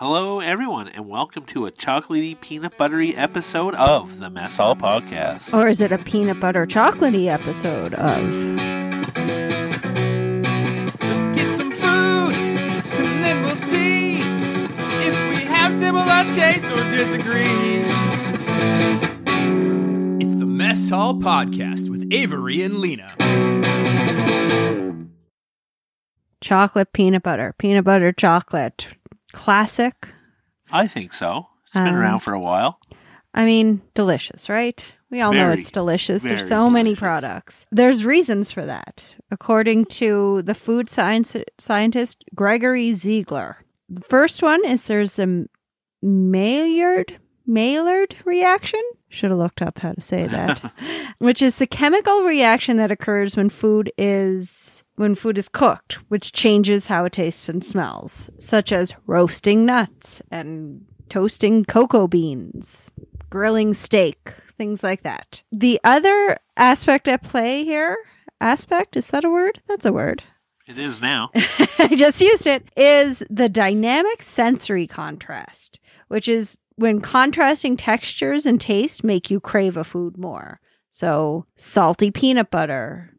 Hello, everyone, and welcome to a chocolatey, peanut buttery episode of the Mess Hall Podcast. Or is it a peanut butter chocolatey episode of? Let's get some food, and then we'll see if we have similar tastes or disagree. It's the Mess Hall Podcast with Avery and Lena. Chocolate peanut butter. Peanut butter chocolate. Classic. I think so. It's been Um, around for a while. I mean, delicious, right? We all know it's delicious. There's very so many products. There's reasons for that. According to the food science scientist Gregory Ziegler. The first one is there's a Maillard Maillard reaction. Should have looked up how to say that. which is the chemical reaction that occurs when food is when food is cooked, which changes how it tastes and smells, such as roasting nuts and toasting cocoa beans, grilling steak, things like that. The other aspect at play here, aspect, is that a word? That's a word. It is now. I just used it, is the dynamic sensory contrast, which is when contrasting textures and taste make you crave a food more. So, salty peanut butter,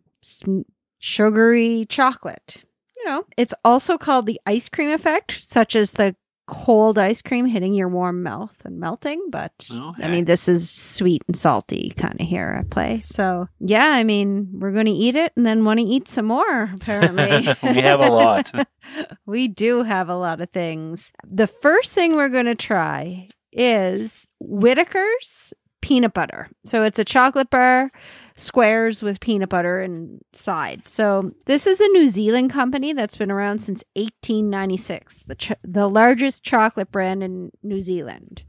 sugary chocolate. You know, it's also called the ice cream effect, such as the cold ice cream hitting your warm mouth and melting. But oh, I mean, this is sweet and salty kind of here at play. So, yeah, I mean, we're going to eat it and then want to eat some more, apparently. we have a lot. we do have a lot of things. The first thing we're going to try is Whittaker's peanut butter. So it's a chocolate bar, squares with peanut butter inside. So this is a New Zealand company that's been around since 1896, the ch- the largest chocolate brand in New Zealand.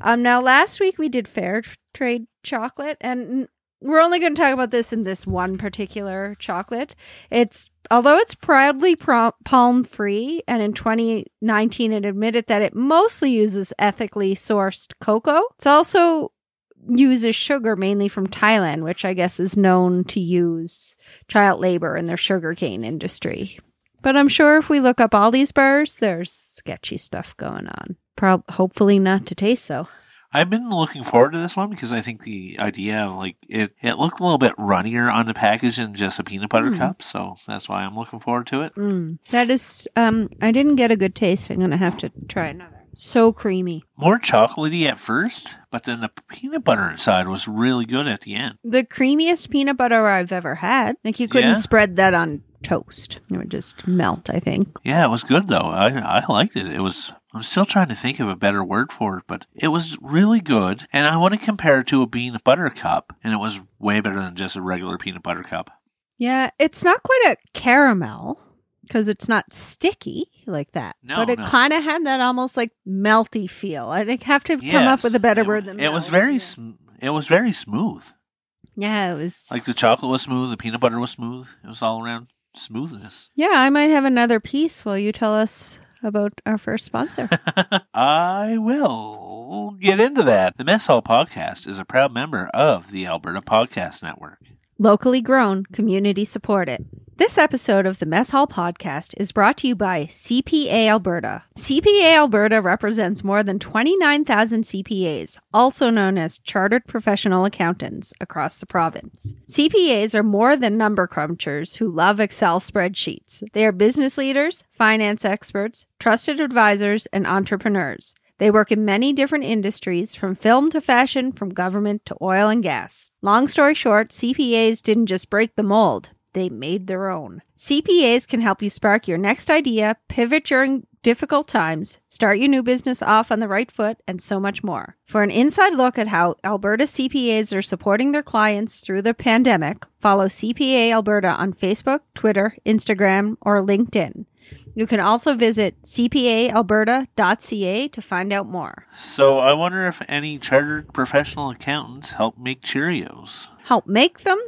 Um, now last week we did fair trade chocolate, and we're only going to talk about this in this one particular chocolate. It's although it's proudly palm free, and in 2019 it admitted that it mostly uses ethically sourced cocoa. It's also uses sugar mainly from Thailand, which I guess is known to use child labor in their sugarcane industry. But I'm sure if we look up all these bars, there's sketchy stuff going on. Prob- hopefully not to taste so. I've been looking forward to this one because I think the idea of like it, it looked a little bit runnier on the package than just a peanut butter Mm. cup, so that's why I'm looking forward to it. Mm. That is, um, I didn't get a good taste. I'm gonna have to try another. So creamy. More chocolatey at first, but then the peanut butter inside was really good at the end. The creamiest peanut butter I've ever had. Like you couldn't Yeah? spread that on toast. It would just melt, I think. Yeah, it was good though. I I liked it. It was. I'm still trying to think of a better word for it, but it was really good. And I want to compare it to a peanut butter cup, and it was way better than just a regular peanut butter cup. Yeah, it's not quite a caramel because it's not sticky like that. No, but it no. kind of had that almost like melty feel. I'd have to come up with a better it, word than it was very. Yeah. Sm- it was very smooth. Yeah, it was Like the chocolate was smooth, the peanut butter was smooth. It was all around smoothness. Yeah, I might have another piece while you tell us about our first sponsor. I will get into that. The Mess Hall Podcast is a proud member of the Alberta Podcast Network. Locally grown, community supported. This episode of the Mess Hall podcast is brought to you by CPA Alberta. CPA Alberta represents more than 29,000 CPAs, also known as Chartered Professional Accountants, across the province. CPAs are more than number crunchers who love Excel spreadsheets. They are business leaders, finance experts, trusted advisors, and entrepreneurs. They work in many different industries, from film to fashion, from government to oil and gas. Long story short, CPAs didn't just break the mold, they made their own. CPAs can help you spark your next idea, pivot during difficult times, start your new business off on the right foot, and so much more. For an inside look at how Alberta CPAs are supporting their clients through the pandemic, follow CPA Alberta on Facebook, Twitter, Instagram, or LinkedIn. You can also visit cpaalberta.ca to find out more. So I wonder if any chartered professional accountants help make Cheerios. Help make them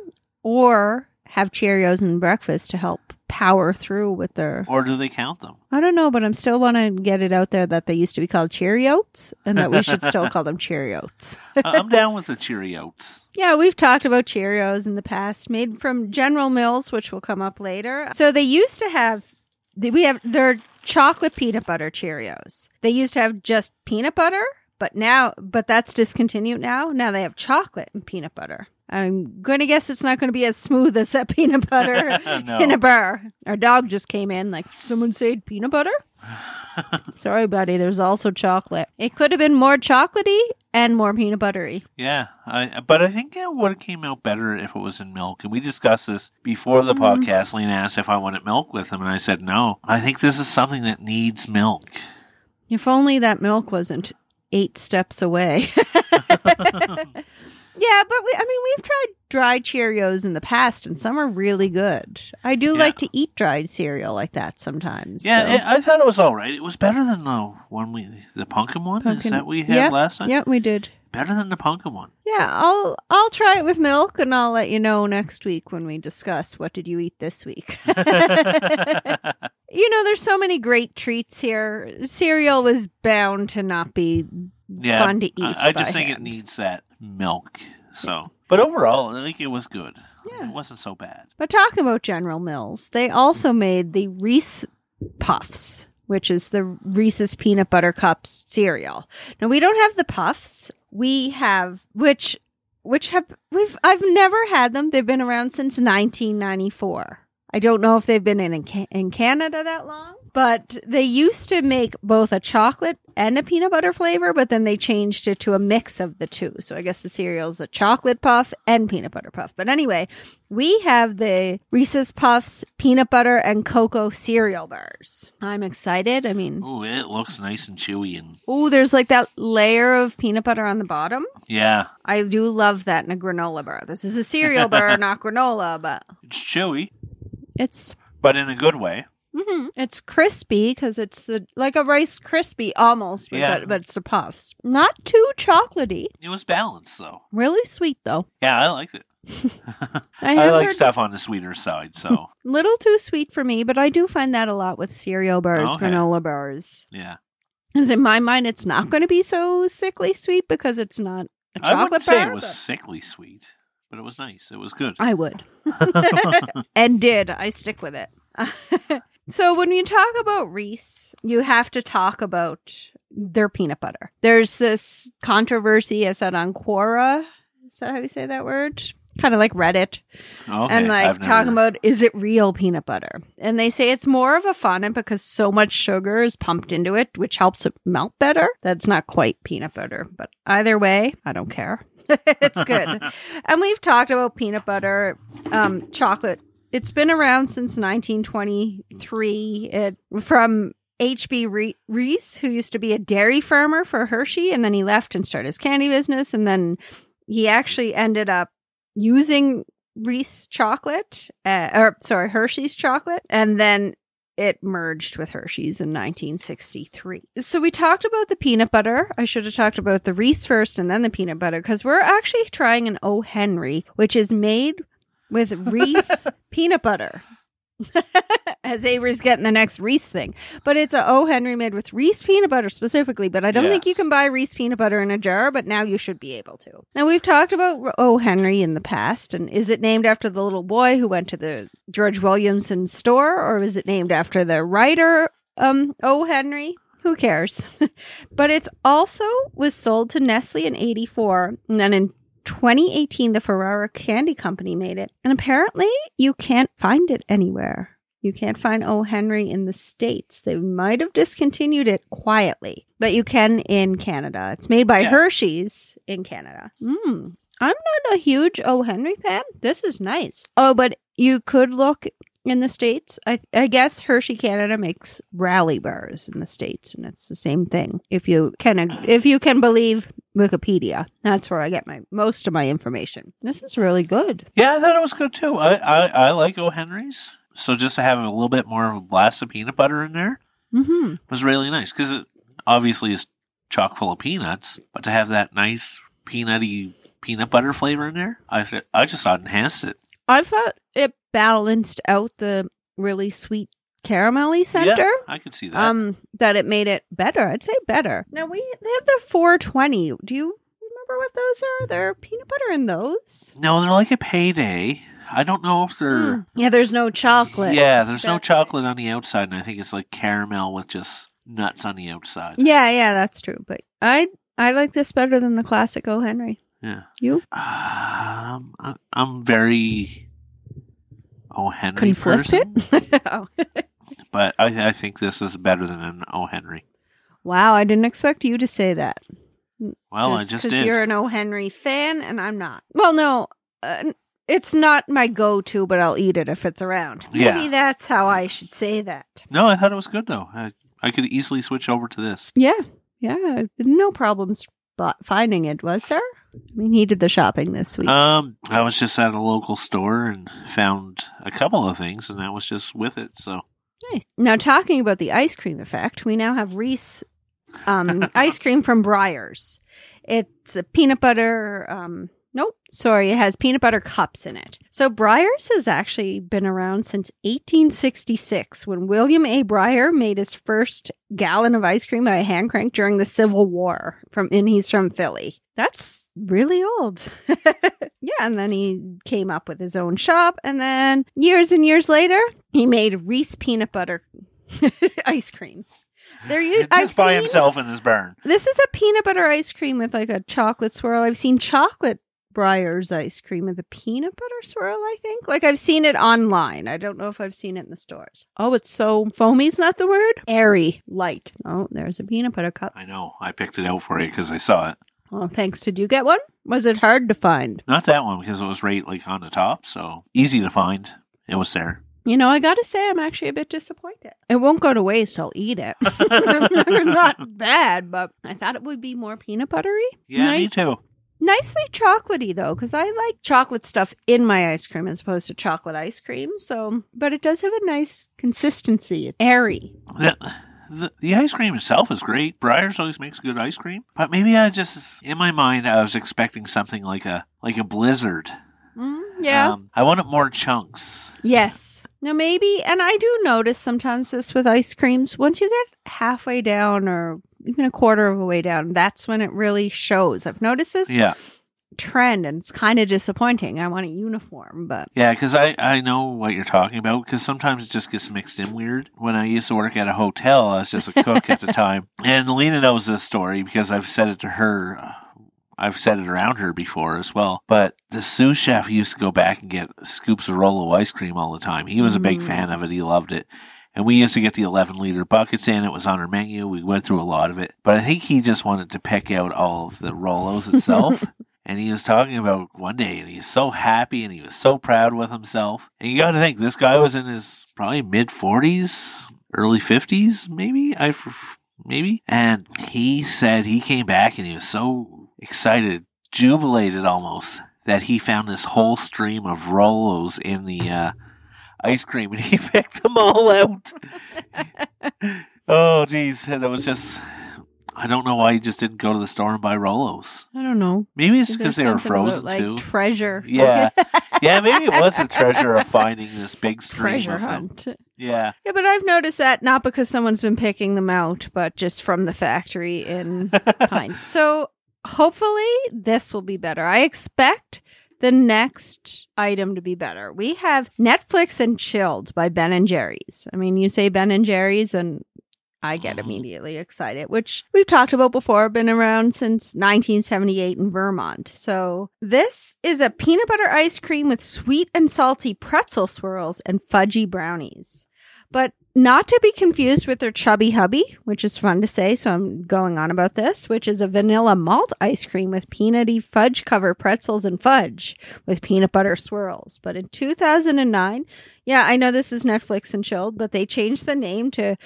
or have Cheerios and breakfast to help power through with their. Or do they count them? I don't know, but I'm still want to get it out there that they used to be called Cheerios and that we should still call them Cheerios. I'm down with the Cheerios. Yeah, we've talked about Cheerios in the past, made from General Mills, which will come up later. So they used to have we have they're chocolate peanut butter Cheerios. They used to have just peanut butter, but now but that's discontinued now. Now they have chocolate and peanut butter. I'm going to guess it's not going to be as smooth as that peanut butter No. in a bar. Our dog just came in like someone said peanut butter. Sorry, buddy. There's also chocolate. It could have been more chocolatey and more peanut buttery. Yeah, I, but I think it would have came out better if it was in milk. And we discussed this before the Mm-hmm. podcast. Lena asked if I wanted milk with him, and I said no. I think this is something that needs milk. If only that milk wasn't eight steps away. Yeah, but we, I mean, we've tried dried Cheerios in the past, and some are really good. I do Yeah. like to eat dried cereal like that sometimes. Yeah, so- it, I thought it was all right. It was better than the one we, the pumpkin one. Is that we had yeah, last time? yeah, we did. Better than the pumpkin one. Yeah, I'll I'll try it with milk, and I'll let you know next week when we discuss what did you eat this week. you know, there's so many great treats here. Cereal was bound to not be yeah, fun to eat. I, I just think it needs that milk. So, but overall, I think it was good. Yeah. It wasn't so bad. But talking about General Mills, they also made the Reese Puffs, which is the Reese's peanut butter cups cereal. Now we don't have the puffs. We have which which have we've I've never had them. They've been around since 1994. I don't know if they've been in Ca- in Canada that long, but they used to make both a chocolate and a peanut butter flavor, but then they changed it to a mix of the two. So I guess the cereal's a chocolate puff and peanut butter puff. But anyway, we have the Reese's Puffs peanut butter and cocoa cereal bars. I'm excited. I mean, Ooh, it looks nice and chewy and oh, there's like that layer of peanut butter on the bottom. yeah, I do love that in a granola bar. This is a cereal bar, not granola, but it's chewy, it's but in a good way. Hmm It's crispy because it's the, like a Rice Krispie almost, but, Yeah. that- but it's the puffs. Not too chocolatey. It was balanced though. Really sweet though. Yeah, I liked it. I, I, like heard stuff on the sweeter side, so little too sweet for me, but I do find that a lot with cereal bars, Okay. granola bars. yeah. Because in my mind, it's not going to be so sickly sweet because it's not a chocolate I wouldn't bar. say it was but- sickly sweet, but it was nice. It was good. I would. and did. I stick with it. So when you talk about Reese, you have to talk about their peanut butter. There's this controversy, I said on Quora. Is that how you say that word? Kind of like Reddit. Okay, and like I've talking never- about is it real peanut butter? And they say it's more of a fondant because so much sugar is pumped into it, which helps it melt better. That's not quite peanut butter, but either way, I don't care. it's good. and we've talked about peanut butter, um, chocolate. It's been around since 1923. It from H.B. Re- Reese, who used to be a dairy farmer for Hershey, and then he left and started his candy business, and then he actually ended up using Reese chocolate, uh, or sorry, Hershey's chocolate, and then it merged with Hershey's in 1963. So we talked about the peanut butter. I should have talked about the Reese first and then the peanut butter because we're actually trying an O. Henry, which is made with Reese peanut butter. As Avery's getting the next Reese thing. But it's a O. Henry made with Reese peanut butter specifically. But I don't think you Yes. can buy Reese peanut butter in a jar, but now you should be able to. Now, we've talked about O. Henry in the past. And is it named after the little boy who went to the George Williamson store? Or is it named after the writer, um, O. Henry? Who cares? but it's also was sold to Nestle in 84. And then in 2018, the Ferrara Candy Company made it. And apparently, you can't find it anywhere. You can't find O. Henry in the States. They might have discontinued it quietly, but you can in Canada. It's made by Yeah. Hershey's in Canada. Mm. I'm not a huge O. Henry fan. This is nice. Oh, but you could look in the States. I, I guess Hershey Canada makes rally bars in the States, and it's the same thing. If you can, if you can believe Wikipedia, that's where I get my most of my information. This is really good. Yeah, I thought it was good too. I, I, I like O. Henry's. So just to have a little bit more of a blast of peanut butter in there Mm-hmm. was really nice because it obviously is chock full of peanuts, but to have that nice peanutty peanut butter flavor in there, I th- I just thought enhanced it. I thought it balanced out the really sweet caramelly center. Yeah, I could see that. Um, that it made it better. I'd say better. Now we they have the 420. Do you remember what those are? They're peanut butter in those. no, they're like a payday. I don't know if they're. Mm. Yeah, there's no chocolate. Yeah, there's no chocolate on the outside, and I think it's like caramel with just nuts on the outside. Yeah, yeah, that's true. But I I like this better than the classic O. Henry. Yeah. You Um, I- I'm very O Henry conflicted? person, oh. but I, I think this is better than an O Henry. Wow, I didn't expect you to say that. Well, I just because did. you're an O. Henry fan and I'm not. Well, no, uh, it's not my go-to, but I'll eat it if it's around. Maybe that's how I should say that. No, I thought it was good though. I, I could easily switch over to this. Yeah, yeah, no problems finding it. Was there? I mean, he did the shopping this week. Um, I was just at a local store and found a couple of things, and that was just with it. So Nice. Now, talking about the ice cream effect, we now have Reese um, ice cream from Breyers. It's a peanut butter. Um, nope, sorry, it has peanut butter cups in it. So Breyers has actually been around since 1866 when William A. Breyer made his first gallon of ice cream by hand crank during the Civil War. From and he's from Philly. That's really old. yeah, and then he came up with his own shop, and then years and years later, he made Reese peanut butter ice cream. There you, just I've by seen, himself in his barn. This is a peanut butter ice cream with like a chocolate swirl. I've seen chocolate Breyer's ice cream with a peanut butter swirl, I think. Like I've seen it online. I don't know if I've seen it in the stores. Oh, it's so foamy's not the word? Airy, light. Oh, there's a peanut butter cup. I know. I picked it out for you because I saw it. Well, thanks. Did you get one? Was it hard to find? Not that one because it was right like on the top, so easy to find. It was there. You know, I gotta say, I'm actually a bit disappointed. It won't go to waste. I'll eat it. not bad, but I thought it would be more peanut buttery. Yeah, me too. Nicely chocolatey though, because I like chocolate stuff in my ice cream as opposed to chocolate ice cream. So, but it does have a nice consistency. It's airy. The, the, the ice cream itself is great. Breyer's always makes good ice cream, but maybe I just in my mind I was expecting something like a like a blizzard. Mm, yeah. Um, I wanted more chunks. yes. Now maybe, and I do notice sometimes this with ice creams. Once you get halfway down, or even a quarter of a way down, that's when it really shows. I've noticed this Yeah, trend, and it's kind of disappointing. I want a uniform, but yeah, because I I know what you're talking about. Because sometimes it just gets mixed in weird. When I used to work at a hotel, I was just a cook at the time, and Lena knows this story because I've said it to her. I've said it around her before as well. But the sous chef used to go back and get scoops of Rolo ice cream all the time. He was a big Mm. fan of it. He loved it. And we used to get the 11 liter buckets in. It was on our menu. We went through a lot of it. But I think he just wanted to pick out all of the Rolos itself. and he was talking about one day, and he's so happy and he was so proud with himself. And you got to think, this guy was in his probably mid 40s, early 50s, maybe. I maybe. And he said he came back and he was so excited, jubilated almost, that he found this whole stream of Rolos in the uh, ice cream and he picked them all out. oh, geez. And it was just, I don't know why he just didn't go to the store and buy Rolos. I don't know. Maybe it's because they were something about, frozen like too. treasure. Yeah. yeah, maybe it was a treasure of finding this big stream treasure of them. hunt. Yeah. Yeah, but I've noticed that not because someone's been picking them out, but just from the factory in Pine. So hopefully this will be better. I expect the next item to be better. We have Netflix and Chilled by Ben and Jerry's. I mean, you say Ben and Jerry's and I get immediately excited, which we've talked about before, been around since 1978 in Vermont. So, this is a peanut butter ice cream with sweet and salty pretzel swirls and fudgy brownies. But not to be confused with their chubby hubby, which is fun to say, so I'm going on about this, which is a vanilla malt ice cream with peanutty fudge cover pretzels and fudge with peanut butter swirls. But in 2009, yeah, I know this is Netflix and chilled, but they changed the name to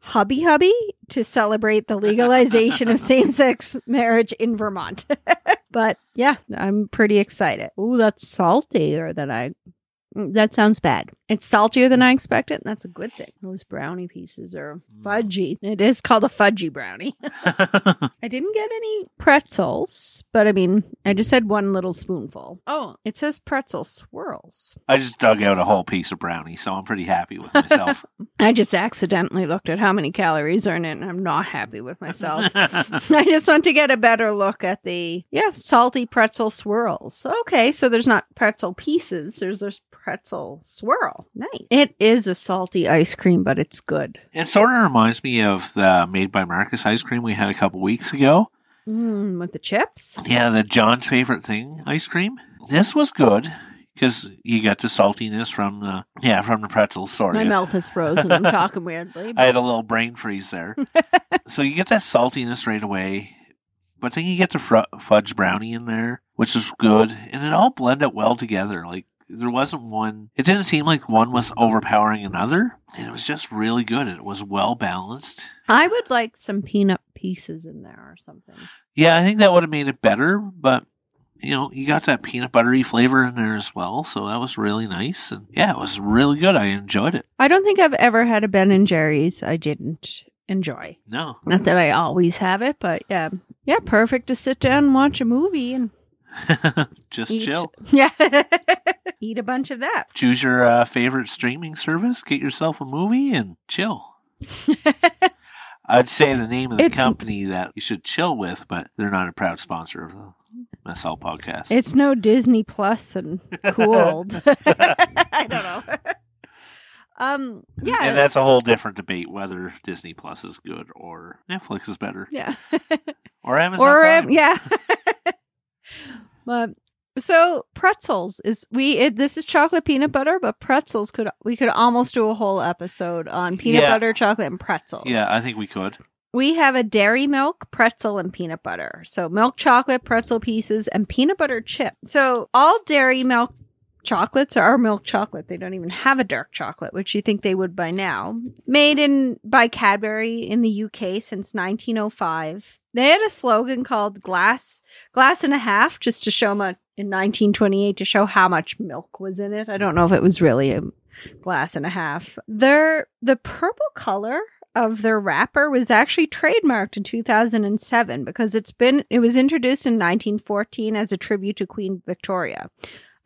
Hubby Hubby to celebrate the legalization of same sex marriage in Vermont. but yeah, I'm pretty excited. Ooh, that's saltier than I. Mm, That sounds bad. It's saltier than I expected, and that's a good thing. Those brownie pieces are fudgy. It is called a fudgy brownie. I didn't get any pretzels, but I mean, I just had one little spoonful. Oh, it says pretzel swirls. I just dug out a whole piece of brownie, so I'm pretty happy with myself. I just accidentally looked at how many calories are in it, and I'm not happy with myself. I just want to get a better look at the yeah salty pretzel swirls. Okay, so there's not pretzel pieces. There's this pretzel swirl. Nice. It is a salty ice cream, but it's good. it sort of reminds me of the made by Marcus ice cream we had a couple weeks ago. Mm, with the chips. Yeah, the John's favorite thing ice cream. This was good because you got the saltiness from the yeah from the pretzels. Sorry, My mouth is frozen. I'm talking weirdly. I had a little brain freeze there. so you get that saltiness right away, but then you get the fr- fudge brownie in there, which is good, and it all blended well together. Like there wasn't one. It didn't seem like one was overpowering another, and it was just really good. It was well balanced. I would like some peanut pieces in there or something. Yeah, I think that would have made it better, but you know, you got that peanut buttery flavor in there as well, so that was really nice. And yeah, it was really good. I enjoyed it. I don't think I've ever had a Ben and Jerry's I didn't enjoy. No. Not that I always have it, but yeah. Yeah, perfect to sit down and watch a movie and Just eat. chill. Yeah. eat a bunch of that. Choose your uh, favorite streaming service, get yourself a movie, and chill. I'd say the name of the It's- company that you should chill with, but they're not a proud sponsor of the Hall podcast. It's no Disney Plus and cooled. I don't know. um yeah. And that's a whole different debate whether Disney Plus is good or Netflix is better yeah. or Amazon. or Prime. um, yeah. But so pretzels is we it, this is chocolate peanut butter, but pretzels could we could almost do a whole episode on peanut Yeah. butter, chocolate, and pretzels. Yeah, I think we could. We have a dairy milk, pretzel, and peanut butter. So milk chocolate, pretzel pieces, and peanut butter chip. So all dairy milk chocolates are milk chocolate. They don't even have a dark chocolate, which you think they would by now. Made in by Cadbury in the UK since 1905. They had a slogan called "Glass Glass and a Half," just to show much in 1928 to show how much milk was in it. I don't know if it was really a glass and a half. Their the purple color of their wrapper was actually trademarked in 2007 because it's been it was introduced in 1914 as a tribute to Queen Victoria.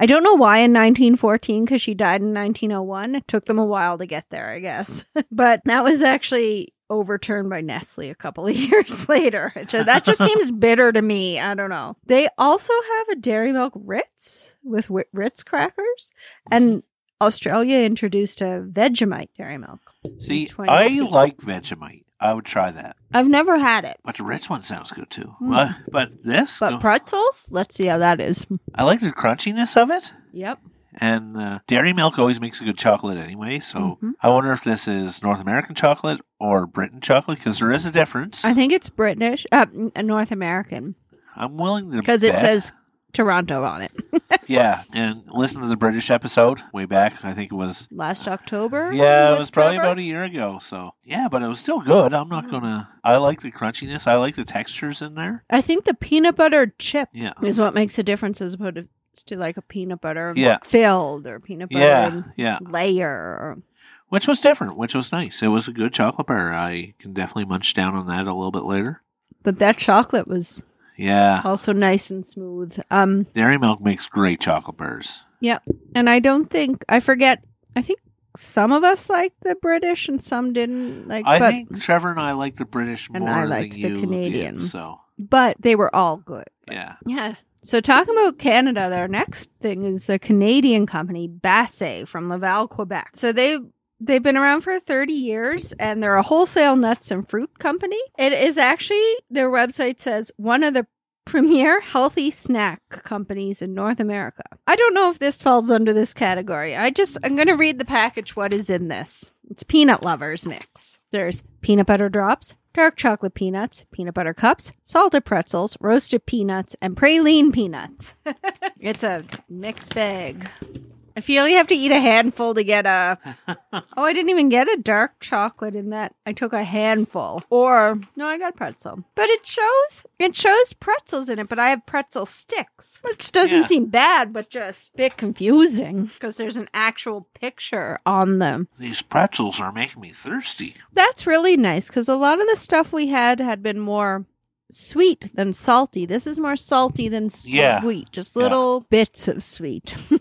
I don't know why in 1914 because she died in 1901. It took them a while to get there, I guess. but that was actually overturned by Nestle a couple of years later. That just seems bitter to me. I don't know. They also have a Dairy Milk Ritz with Ritz crackers, and mm-hmm. Australia introduced a Vegemite Dairy Milk. See, I like Vegemite. I would try that. I've never had it. But the rich one sounds good too. Mm. Uh, but this, But pretzels? Let's see how that is. I like the crunchiness of it. Yep. And uh, dairy milk always makes a good chocolate anyway. So Mhm. I wonder if this is North American chocolate or Britain chocolate because there is a difference. I think it's British, uh, North American, I'm willing to because it says Toronto on it. yeah. And listen to the British episode way back. I think it was Last October? Uh, yeah, it was probably Trevor? about a year ago. So yeah, but it was still good. I'm not gonna. I like the crunchiness. I like the textures in there. I think the peanut butter chip Yeah. is what makes a difference as opposed to, to like a peanut butter Yeah. filled or peanut butter Yeah, yeah. layer. Which was different, which was nice. It was a good chocolate bar. I can definitely munch down on that a little bit later. but that chocolate was Yeah. also nice and smooth. Um, Dairy Milk makes great chocolate bars. Yep. And I don't think I forget. I think some of us liked the British and some didn't. Like, I but think Trevor and I like the British And more I than liked the you Canadian. did, so but they were all good. yeah. Yeah. So talking about Canada, their next thing is a Canadian company, Basset from Laval, Quebec. So they they've been around for 30 years and they're a wholesale nuts and fruit company. It is actually their website says one of the premier healthy snack companies in North America. I don't know if this falls under this category. I just I'm going to read the package what is in this. It's peanut lovers mix. There's peanut butter drops, dark chocolate peanuts, peanut butter cups, salted pretzels, roasted peanuts, and praline peanuts. it's a mixed bag. I feel you have to eat a handful to get a. Oh, I didn't even get a dark chocolate in that. I took a handful. Or no, I got pretzel. But it shows it shows pretzels in it, but I have pretzel sticks, which doesn't Yeah. seem bad, but just a bit confusing because there's an actual picture on them. These pretzels are making me thirsty. That's really nice because a lot of the stuff we had had been more sweet than salty. This is more salty than sweet. Yeah. just Yeah. little bits of sweet.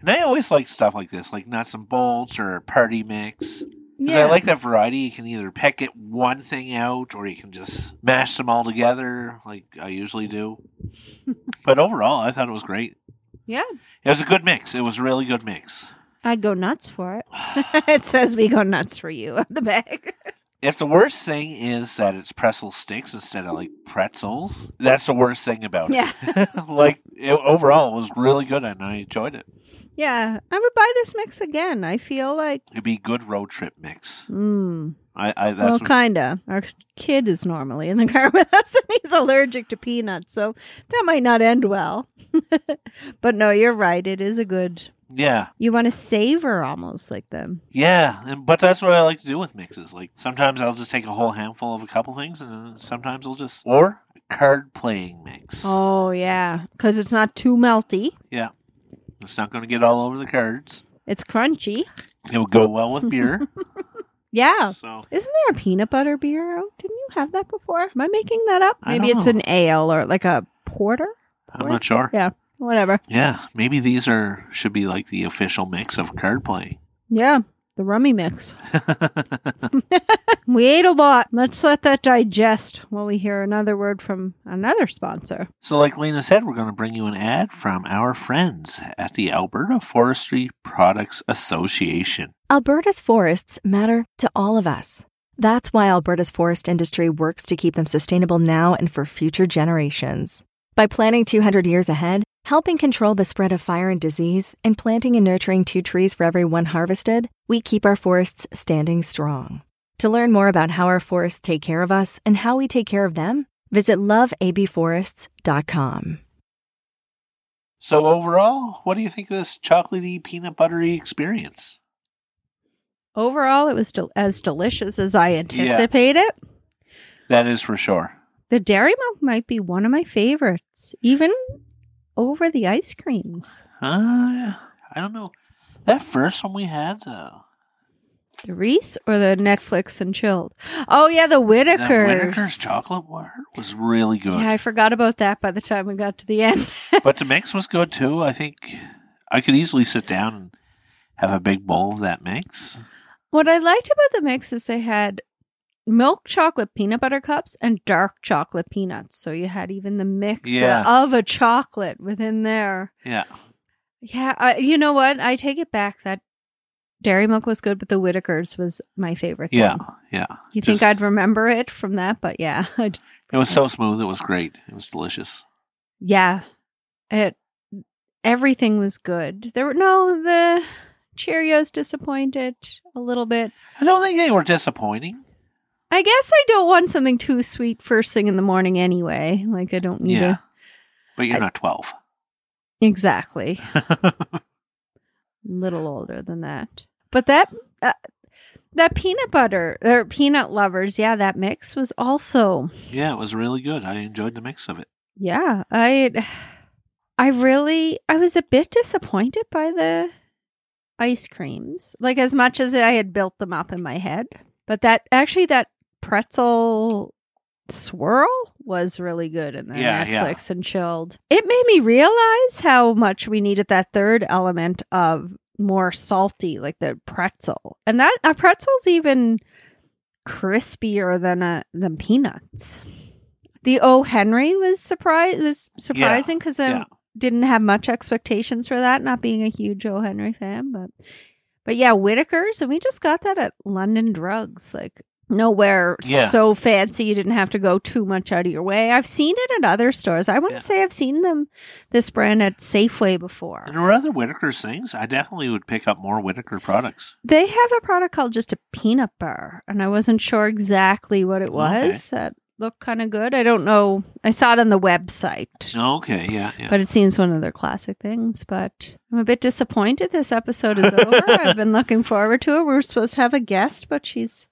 And I always like stuff like this, like nuts and bolts or party mix. Because yeah. I like that variety. You can either pick it one thing out or you can just mash them all together like I usually do. but overall, I thought it was great. yeah. It was a good mix. It was a really good mix. I'd go nuts for it. it says we go nuts for you on the bag. If the worst thing is that it's pretzel sticks instead of like pretzels, that's the worst thing about Yeah. it. like it, overall, it was really good and I enjoyed it. yeah, I would buy this mix again. I feel like, It'd be a good road trip mix. mm, I, I that's well, what- kinda. Our kid is normally in the car with us, and he's allergic to peanuts, so that might not end well. but no, you're right. It is a good. yeah. You want to savor almost like them. Yeah, and, but that's what I like to do with mixes. Like sometimes I'll just take a whole handful of a couple things, and sometimes I'll just or card playing mix. Oh yeah, because it's not too melty. Yeah, it's not going to get all over the cards. It's crunchy. It will go well with beer. Yeah. so Isn't there a peanut butter beer? out? Didn't you have that before? Am I making that up? I Maybe don't it's know. an ale or like a porter. I'm not sure. Yeah. Whatever. Yeah, maybe these are should be like the official mix of card playing. Yeah. The rummy mix. We ate a lot. Let's let that digest while we hear another word from another sponsor. so, like Lena said, we're going to bring you an ad from our friends at the Alberta Forestry Products Association. Alberta's forests matter to all of us. That's why Alberta's forest industry works to keep them sustainable now and for future generations. By planning 200 years ahead, helping control the spread of fire and disease, and planting and nurturing two trees for every one harvested, we keep our forests standing strong. To learn more about how our forests take care of us and how we take care of them, visit loveabforests.com. So, overall, what do you think of this chocolatey, peanut buttery experience? Overall, it was del- as delicious as I anticipated. That is for sure. The dairy milk might be one of my favorites, even over the ice creams. Uh, I don't know. That first one we had, uh, The Reese or the Netflix and chilled? Oh yeah, the Whittaker. Whittaker's chocolate bar was really good. Yeah, I forgot about that by the time we got to the end. but the mix was good too. I think I could easily sit down and have a big bowl of that mix. What I liked about the mix is they had milk chocolate peanut butter cups and dark chocolate peanuts. So you had even the mix Yeah. of a chocolate within there. Yeah. Yeah, I, you know what? I take it back. That dairy milk was good, but the Whittakers was my favorite. Yeah. thing. Yeah. You Just- think I'd remember it from that? But yeah, I'd- It was so smooth. It was great. It was delicious. yeah, it everything was good. There were no the Cheerios disappointed a little bit. I don't think they were disappointing. I guess I don't want something too sweet first thing in the morning anyway. Like I don't need Yeah. a But you're I- not 12. exactly. A little older than that. But that uh, that peanut butter or peanut lovers, yeah, that mix was also yeah, it was really good. I enjoyed the mix of it. yeah. I I really I was a bit disappointed by the ice creams. Like as much as I had built them up in my head, but that actually that pretzel swirl was really good in the Yeah, yeah. Netflix and chilled. It made me realize how much we needed that third element of more salty, like the pretzel. And that a pretzel's even crispier than a than peanuts. The O Henry was surprise was surprising because I um, yeah. Didn't have much expectations for that, not being a huge O Henry fan, but but yeah, Whittaker's, and we just got that at London Drugs, like nowhere Yeah. so fancy you didn't have to go too much out of your way. I've seen it at other stores. I want to Yeah. say I've seen them this brand at Safeway before. And there were other Whittaker's things. I definitely would pick up more Whittaker products. They have a product called just a peanut bar, and I wasn't sure exactly what it Okay. was. Looked kind of good. I don't know. I saw it on the website. Oh, okay, yeah, yeah. But it seems one of their classic things. But I'm a bit disappointed this episode is over. I've been looking forward to it. We were supposed to have a guest, but she's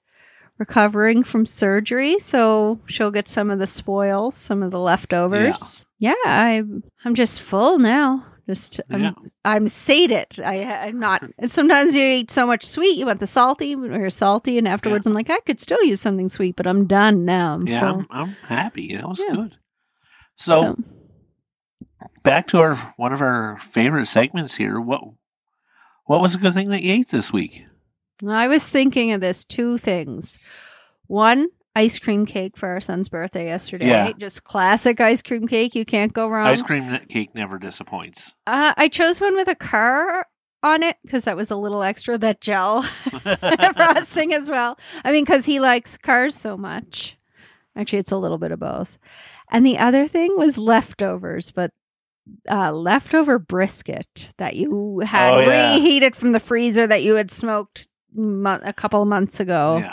recovering from surgery, so she'll get some of the spoils, some of the leftovers. Yeah, I'm I'm just full now. Just I'm, Yeah. I'm sated. I I'm not. and Sometimes you eat so much sweet, you want the salty or you're salty, and afterwards I'm like, I could still use something sweet, but I'm done now. I'm yeah. I'm, I'm happy. That was Yeah. good. So, back to our one of our favorite segments here. What what was a good thing that you ate this week? I was thinking of this two things. One, ice cream cake for our son's birthday yesterday. Yeah. Just classic ice cream cake. You can't go wrong. Ice cream cake never disappoints. Uh, I chose one with a car on it because that was a little extra, that gel frosting as well. I mean, because he likes cars so much. Actually, it's a little bit of both. And the other thing was leftovers, but uh, leftover brisket that you had Oh, yeah. reheated from the freezer that you had smoked mo- a couple of months ago. Yeah,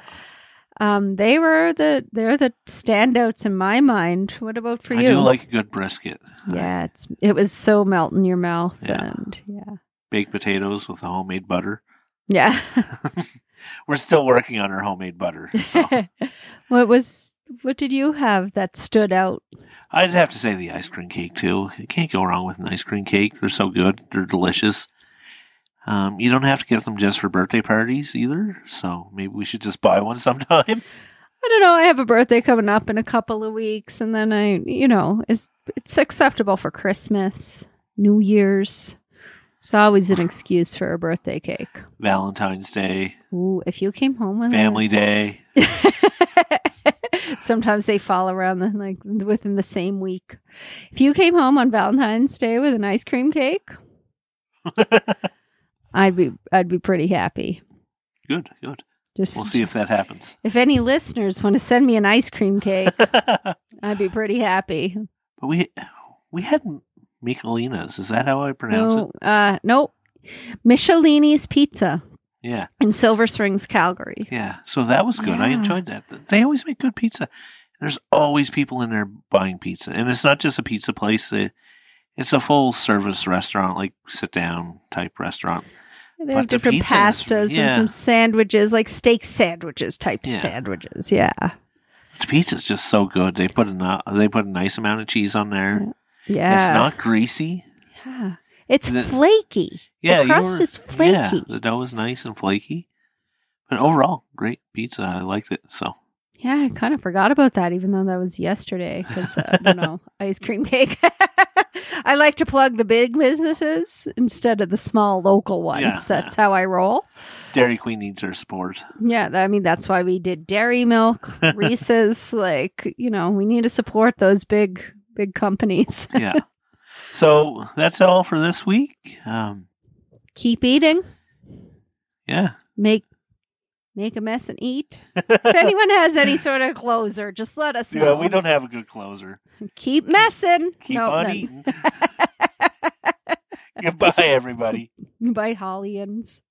Um, they were the they're the standouts in my mind. What about for I you? I do like a good brisket. yeah, it's it was so melt in your mouth Yeah. and yeah. baked potatoes with a homemade butter. Yeah. We're still working on our homemade butter. So what was what did you have that stood out? I'd have to say the ice cream cake too. You can't go wrong with an ice cream cake. They're so good. They're delicious. Um, you don't have to get them just for birthday parties either. So maybe we should just buy one sometime. I don't know. I have a birthday coming up in a couple of weeks, and then I, you know, it's it's acceptable for Christmas, New Year's. It's always an excuse for a birthday cake. Valentine's Day, Ooh, if you came home with Family Day. Sometimes they fall around the, like within the same week. If you came home on Valentine's Day with an ice cream cake, I'd be I'd be pretty happy. good, good. Just We'll see if that happens. if any listeners want to send me an ice cream cake, I'd be pretty happy. But we we had Michelina's. Is that how I pronounce No, it? uh, no, Michelini's Pizza Yeah, in Silver Springs, Calgary. yeah. So that was good. I enjoyed that. They always make good pizza. There's always people in there buying pizza, and it's not just a pizza place. It, it's a full service restaurant, like sit down type restaurant. They have different pastas yeah. and some sandwiches, like steak sandwiches type Yeah. sandwiches. Yeah. The pizza's just so good. They put a they put a nice amount of cheese on there. Yeah. It's not greasy. Yeah. It's The- flaky. Yeah, the crust were- is flaky. Yeah, the dough is nice and flaky. But overall, great pizza. I liked it. So Yeah, I kind of forgot about that, even though that was yesterday. Because uh, I don't know, ice cream cake. I like to plug the big businesses instead of the small local ones. Yeah, that's how I roll. Dairy Queen needs our support. Yeah, I mean that's why we did Dairy Milk, Reese's. like you know, we need to support those big big companies. Yeah. so that's all for this week. Um, Keep eating, yeah. make make a mess and eat. If anyone has any sort of closer, just let us know. Yeah, we don't have a good closer. keep messing. Keep on then- eating. Goodbye, everybody. Bye, Hollyans.